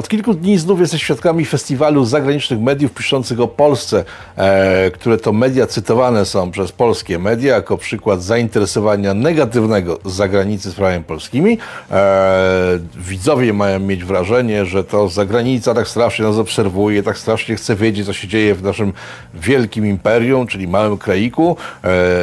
Od kilku dni znów jesteśmy świadkami festiwalu zagranicznych mediów piszących o Polsce, e, które to media cytowane są przez polskie media jako przykład zainteresowania negatywnego z zagranicy sprawami polskimi. E, widzowie mają mieć wrażenie, że to zagranica tak strasznie nas obserwuje, tak strasznie chce wiedzieć, co się dzieje w naszym wielkim imperium, czyli małym kraiku. E,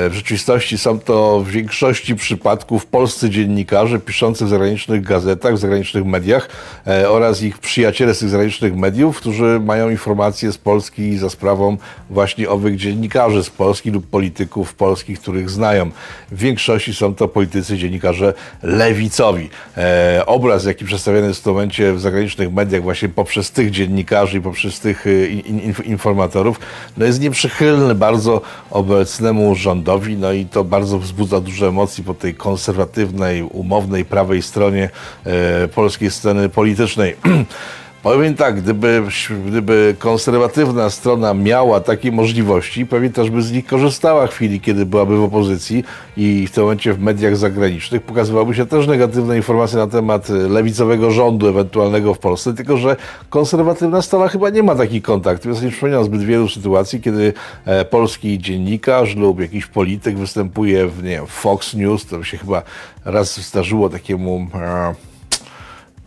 w rzeczywistości są to w większości przypadków polscy dziennikarze piszący w zagranicznych gazetach, w zagranicznych mediach e, oraz ich przyjaciele z tych zagranicznych mediów, którzy mają informacje z Polski za sprawą właśnie owych dziennikarzy z Polski lub polityków polskich, których znają. W większości są to politycy, dziennikarze lewicowi. E, obraz, jaki przedstawiany jest w tym momencie w zagranicznych mediach właśnie poprzez tych dziennikarzy i poprzez tych e, in, in, informatorów, no jest nieprzychylny bardzo obecnemu rządowi, no i to bardzo wzbudza dużo emocji po tej konserwatywnej, umownej, prawej stronie e, polskiej sceny politycznej. Powiem tak, gdyby, gdyby konserwatywna strona miała takie możliwości, pewnie też by z nich korzystała w chwili, kiedy byłaby w opozycji i w tym momencie w mediach zagranicznych pokazywałyby się też negatywne informacje na temat lewicowego rządu ewentualnego w Polsce, tylko że konserwatywna strona chyba nie ma takich kontaktów. Ja nie przypominam zbyt wielu sytuacji, kiedy e, polski dziennikarz lub jakiś polityk występuje w nie wiem, Fox News, to się chyba raz zdarzyło takiemu... E,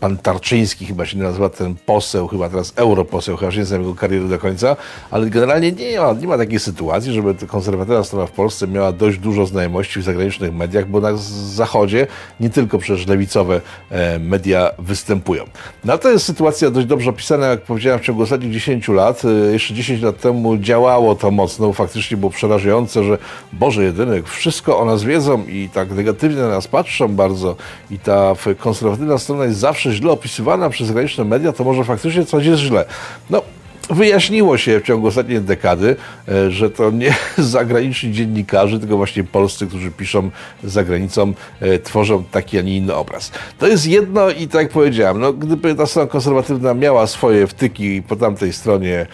pan Tarczyński chyba się nazywa ten poseł, chyba teraz europoseł, chyba nie znam jego kariery do końca, ale generalnie nie ma, nie ma takiej sytuacji, żeby konserwatywna strona w Polsce miała dość dużo znajomości w zagranicznych mediach, bo na zachodzie nie tylko przecież lewicowe e, media występują. No to jest sytuacja dość dobrze opisana, jak powiedziałem, w ciągu ostatnich 10 lat. E, jeszcze 10 lat temu działało to mocno, faktycznie było przerażające, że Boże jedyny, wszystko o nas wiedzą i tak negatywnie na nas patrzą bardzo i ta konserwatywna strona jest zawsze źle opisywana przez zagraniczne media, to może faktycznie coś jest źle. No, wyjaśniło się w ciągu ostatniej dekady, e, że to nie zagraniczni dziennikarze, tylko właśnie polscy, którzy piszą za granicą, e, tworzą taki, a nie inny obraz. To jest jedno i tak jak powiedziałem, no, gdyby ta strona konserwatywna miała swoje wtyki po tamtej stronie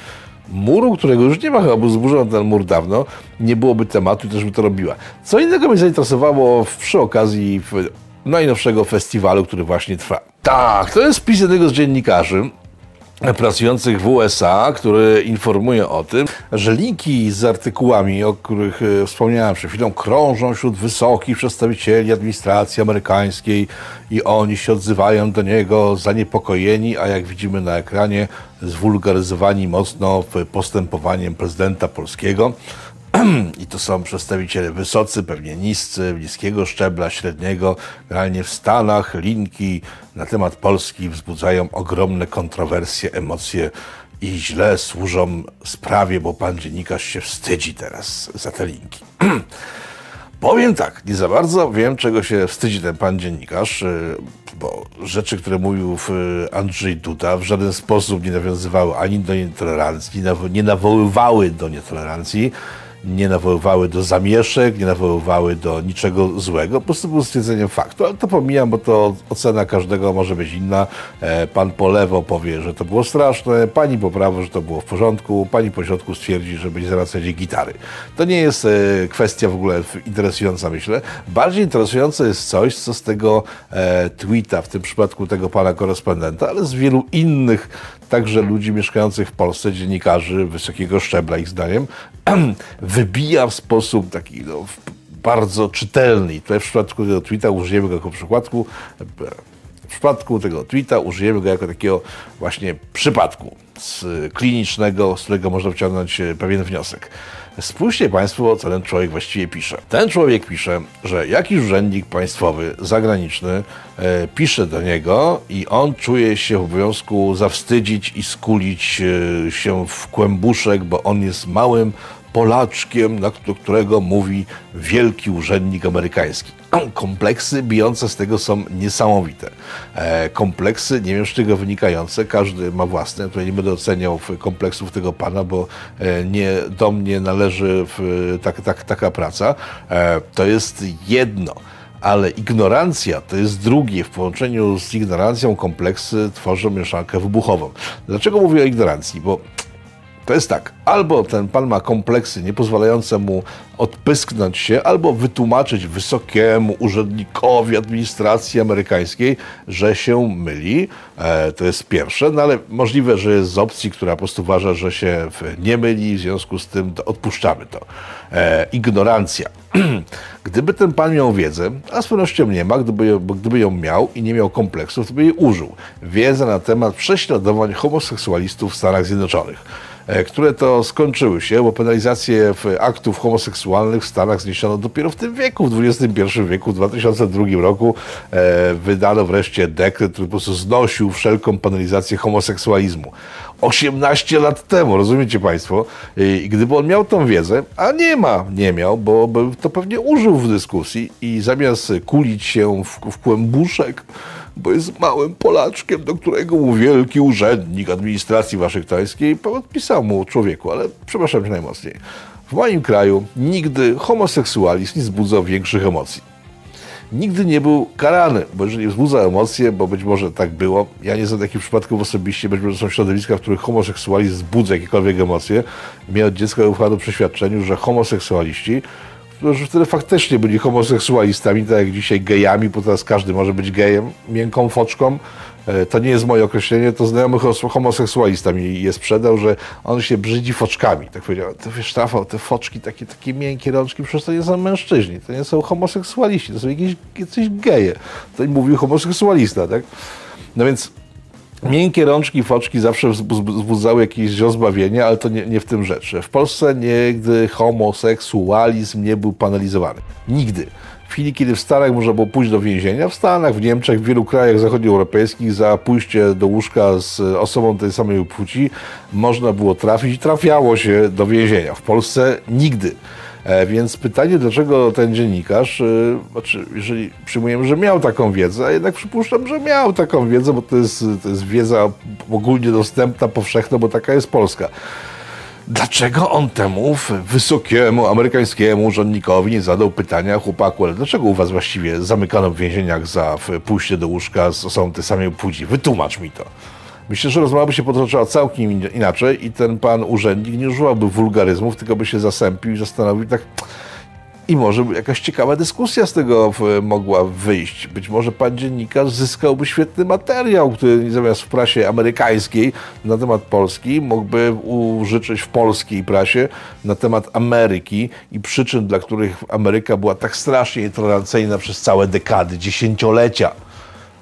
muru, którego już nie ma, chyba był zburzony ten mur dawno, nie byłoby tematu i też by to robiła. Co innego mnie zainteresowało przy okazji najnowszego festiwalu, który właśnie trwa. Tak, to jest wpis jednego z dziennikarzy, pracujących w USA, który informuje o tym, że linki z artykułami, o których e, wspomniałem przed chwilą, krążą wśród wysokich przedstawicieli administracji amerykańskiej i oni się odzywają do niego zaniepokojeni, a jak widzimy na ekranie, zwulgaryzowani mocno postępowaniem prezydenta polskiego. I to są przedstawiciele wysocy, pewnie niscy, niskiego szczebla, średniego. Realnie w Stanach linki na temat Polski wzbudzają ogromne kontrowersje, emocje i źle służą sprawie, bo pan dziennikarz się wstydzi teraz za te linki. Powiem tak, nie za bardzo wiem, czego się wstydzi ten pan dziennikarz, y, bo rzeczy, które mówił Andrzej Duda w żaden sposób nie nawiązywały ani do nietolerancji, nie nawoływały do nietolerancji nie nawoływały do zamieszek, nie nawoływały do niczego złego, po prostu było stwierdzeniem faktu. Ale to pomijam, bo to ocena każdego może być inna. E, pan po lewo powie, że to było straszne, pani po prawo, że to było w porządku, pani po środku stwierdzi, że będzie zawracać gitary. To nie jest e, kwestia w ogóle interesująca, myślę. Bardziej interesujące jest coś, co z tego e, tweeta, w tym przypadku tego pana korespondenta, ale z wielu innych także ludzi mieszkających w Polsce, dziennikarzy wysokiego szczebla, ich zdaniem, wybija w sposób taki no, bardzo czytelny. I tutaj w przypadku tego tweeta użyjemy go jako przykładku. W przypadku tego tweeta użyjemy go jako takiego właśnie przypadku z klinicznego, z którego można wyciągnąć e, pewien wniosek. Spójrzcie Państwo, co ten człowiek właściwie pisze. Ten człowiek pisze, że jakiś urzędnik państwowy, zagraniczny, e, pisze do niego i on czuje się w obowiązku zawstydzić i skulić e, się w kłębuszek, bo on jest małym Polaczkiem, do którego mówi wielki urzędnik amerykański. Kompleksy bijące z tego są niesamowite. E, kompleksy, nie wiem z czego wynikające, każdy ma własne. Tutaj nie będę oceniał kompleksów tego pana, bo e, nie do mnie należy tak, tak, taka praca. E, to jest jedno ale ignorancja to jest drugie. W połączeniu z ignorancją kompleksy tworzą mieszankę wybuchową. Dlaczego mówię o ignorancji? Bo To jest tak, albo ten pan ma kompleksy niepozwalające mu odpysknąć się, albo wytłumaczyć wysokiemu urzędnikowi administracji amerykańskiej, że się myli. E, to jest pierwsze, no ale możliwe, że jest z opcji, która po prostu uważa, że się nie myli, w związku z tym odpuszczamy to. E, ignorancja. Gdyby ten pan miał wiedzę, a z pewnością nie ma, gdyby, bo gdyby ją miał i nie miał kompleksów, to by jej użył. Wiedzę na temat prześladowań homoseksualistów w Stanach Zjednoczonych. E, które to skończyły się, bo penalizację aktów homoseksualnych w Stanach zniesiono dopiero w tym wieku, w XXI wieku, w 2002 roku e, wydano wreszcie dekret, który po prostu znosił wszelką penalizację homoseksualizmu. 18 lat temu, rozumiecie Państwo? I gdyby on miał tą wiedzę, a nie ma, nie miał, bo to pewnie użył w dyskusji i zamiast kulić się w, w kłębuszek, bo jest małym Polaczkiem, do którego wielki urzędnik administracji waszyngtońskiej podpisał mu człowieku, ale przepraszam cię najmocniej. W moim kraju nigdy homoseksualizm nie wzbudzał większych emocji. Nigdy nie był karany, bo jeżeli wzbudza emocje, bo być może tak było, ja nie znam takich przypadków osobiście, być może są środowiska, w których homoseksualizm wzbudza jakiekolwiek emocje. Mnie od dziecka ufano przeświadczeniu, że homoseksualiści wtedy faktycznie byli homoseksualistami, tak jak dzisiaj gejami, bo teraz każdy może być gejem, miękką foczką. E, to nie jest moje określenie, to znajomy homoseksualista mi je sprzedał, że on się brzydzi foczkami. Tak powiedział, to wiesz, Rafał, te foczki, takie, takie miękkie rączki, przecież to nie są mężczyźni, to nie są homoseksualiści, to są jakieś, jakieś geje. To mówił homoseksualista, tak? No więc Miękkie rączki, foczki zawsze wzbudzały jakieś rozbawienie, ale to nie, nie, w tym rzecz. W Polsce nigdy homoseksualizm nie był panelizowany. Nigdy. W chwili, kiedy w Stanach można było pójść do więzienia, w Stanach, w Niemczech, w wielu krajach zachodnioeuropejskich za pójście do łóżka z osobą tej samej płci można było trafić i trafiało się do więzienia. W Polsce nigdy. E, więc pytanie, dlaczego ten dziennikarz, e, znaczy, jeżeli przyjmujemy, że miał taką wiedzę, a jednak przypuszczam, że miał taką wiedzę, bo to jest, to jest wiedza ogólnie dostępna, powszechna, bo taka jest Polska. Dlaczego on temu wysokiemu amerykańskiemu urzędnikowi nie zadał pytania, chłopaku, ale dlaczego u was właściwie zamykano w więzieniach za pójście do łóżka z osobą tej samej płci? Wytłumacz mi to. Myślę, że rozmowa by się potoczyła całkiem inaczej i ten pan urzędnik nie używałby wulgaryzmów, tylko by się zasępił i zastanowił tak i może jakaś ciekawa dyskusja z tego mogła wyjść. Być może pan dziennikarz zyskałby świetny materiał, który zamiast w prasie amerykańskiej na temat Polski mógłby użyczyć w polskiej prasie na temat Ameryki i przyczyn, dla których Ameryka była tak strasznie nietolerancyjna przez całe dekady, dziesięciolecia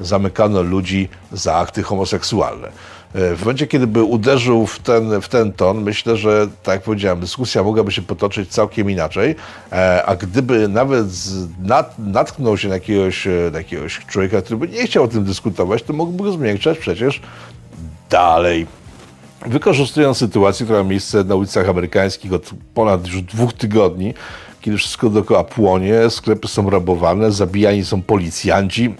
zamykano ludzi za akty homoseksualne. W momencie, kiedy by uderzył w ten, w ten ton, myślę, że, tak jak powiedziałem, dyskusja mogłaby się potoczyć całkiem inaczej, e, a gdyby nawet nat, natknął się na jakiegoś, e, na jakiegoś człowieka, który by nie chciał o tym dyskutować, to mógłby go zmiękczać przecież dalej. Wykorzystując sytuację, która ma miejsce na ulicach amerykańskich od ponad już dwóch tygodni, kiedy wszystko dookoła płonie, sklepy są rabowane, zabijani są policjanci,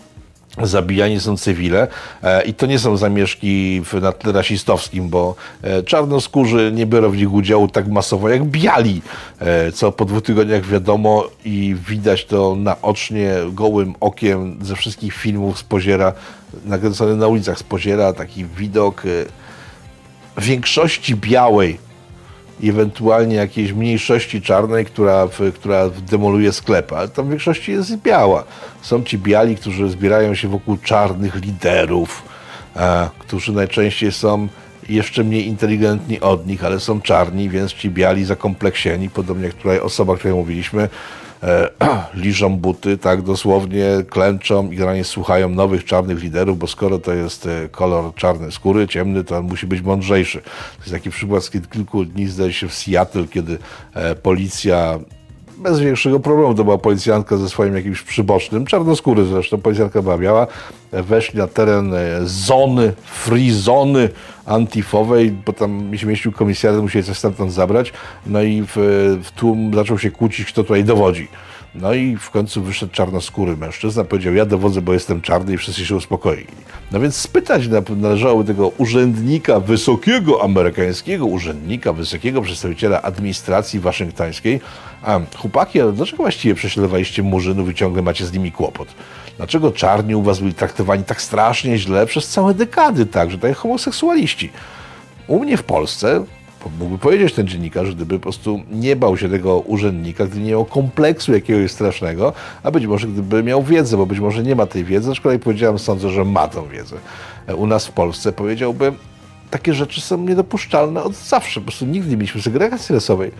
zabijani są cywile e, i to nie są zamieszki na tle rasistowskim, bo e, czarnoskórzy nie biorą w nich udziału tak masowo jak biali, e, co po dwóch tygodniach wiadomo i widać to naocznie, gołym okiem ze wszystkich filmów z Poziera, na ulicach z Poziera, taki widok większości białej i ewentualnie jakiejś mniejszości czarnej, która, która demoluje sklepy, ale tam w większości jest biała. Są ci biali, którzy zbierają się wokół czarnych liderów, e, którzy najczęściej są jeszcze mniej inteligentni od nich, ale są czarni, więc ci biali zakompleksieni, podobnie jak tutaj osoba, o której mówiliśmy, e, liżą buty, tak dosłownie klęczą i granie słuchają nowych czarnych liderów, bo skoro to jest e, kolor czarnej skóry, ciemny, to on musi być mądrzejszy. To jest taki przykład z kilku dni, zdaje się, w Seattle, kiedy e, policja bez większego problemu. To była policjantka ze swoim jakimś przybocznym, czarnoskóry zresztą, policjantka była biała, weszli na teren e, zony, free zony antifowej, bo tam się mieścił komisariat, musieli coś stamtąd zabrać, no i w, w tłum zaczął się kłócić, kto tutaj dowodzi. No i w końcu wyszedł czarnoskóry mężczyzna, powiedział, ja dowodzę, bo jestem czarny i wszyscy się uspokoili. No więc spytać należało tego urzędnika, wysokiego amerykańskiego urzędnika, wysokiego przedstawiciela administracji waszyngtońskiej, a chłopaki, ale dlaczego właściwie prześladowaliście murzynów i ciągle macie z nimi kłopot? Dlaczego czarni u was byli traktowani tak strasznie źle przez całe dekady, tak, że tak homoseksualiści? U mnie w Polsce mógłby powiedzieć ten dziennikarz, gdyby po prostu nie bał się tego urzędnika, gdyby nie miał kompleksu jakiegoś strasznego, a być może gdyby miał wiedzę, bo być może nie ma tej wiedzy, aczkolwiek powiedziałem, sądzę, że ma tą wiedzę. U nas w Polsce powiedziałby, takie rzeczy są niedopuszczalne od zawsze. Po prostu nigdy nie mieliśmy segregacji rasowej.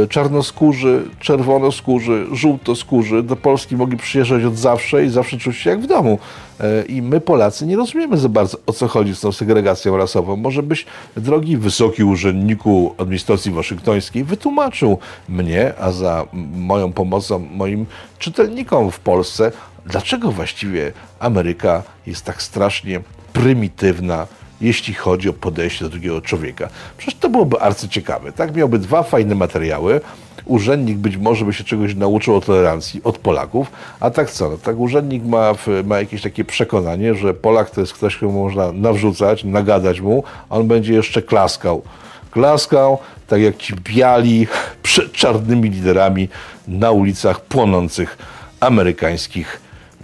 Yy, czarnoskórzy, czerwonoskórzy, żółtoskórzy do Polski mogli przyjeżdżać od zawsze i zawsze czuć się jak w domu. Yy, I my Polacy nie rozumiemy za bardzo, o co chodzi z tą segregacją rasową. Może byś, drogi wysoki urzędniku administracji waszyngtońskiej, wytłumaczył mnie, a za moją pomocą moim czytelnikom w Polsce, dlaczego właściwie Ameryka jest tak strasznie prymitywna, jeśli chodzi o podejście do drugiego człowieka. Przecież to byłoby arcyciekawe, tak? Miałby dwa fajne materiały, urzędnik być może by się czegoś nauczył o tolerancji od Polaków, a tak co? No, tak urzędnik ma, ma jakieś takie przekonanie, że Polak to jest ktoś, komu można nawrzucać, nagadać mu, a on będzie jeszcze klaskał. Klaskał, tak jak ci biali przed czarnymi liderami na ulicach płonących amerykańskich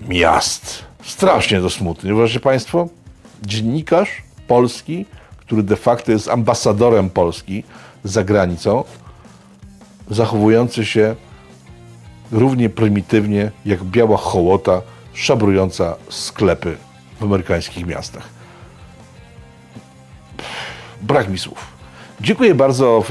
miast. Strasznie to smutne, uważacie Państwo? Dziennikarz polski, który de facto jest ambasadorem Polski za granicą, zachowujący się równie prymitywnie jak biała hołota szabrująca sklepy w amerykańskich miastach. Brak mi słów. Dziękuję bardzo.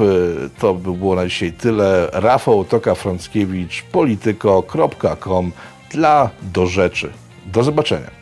To by było na dzisiaj tyle. Rafał Toka-Frąckiewicz, polityko.com dla do rzeczy. Do zobaczenia.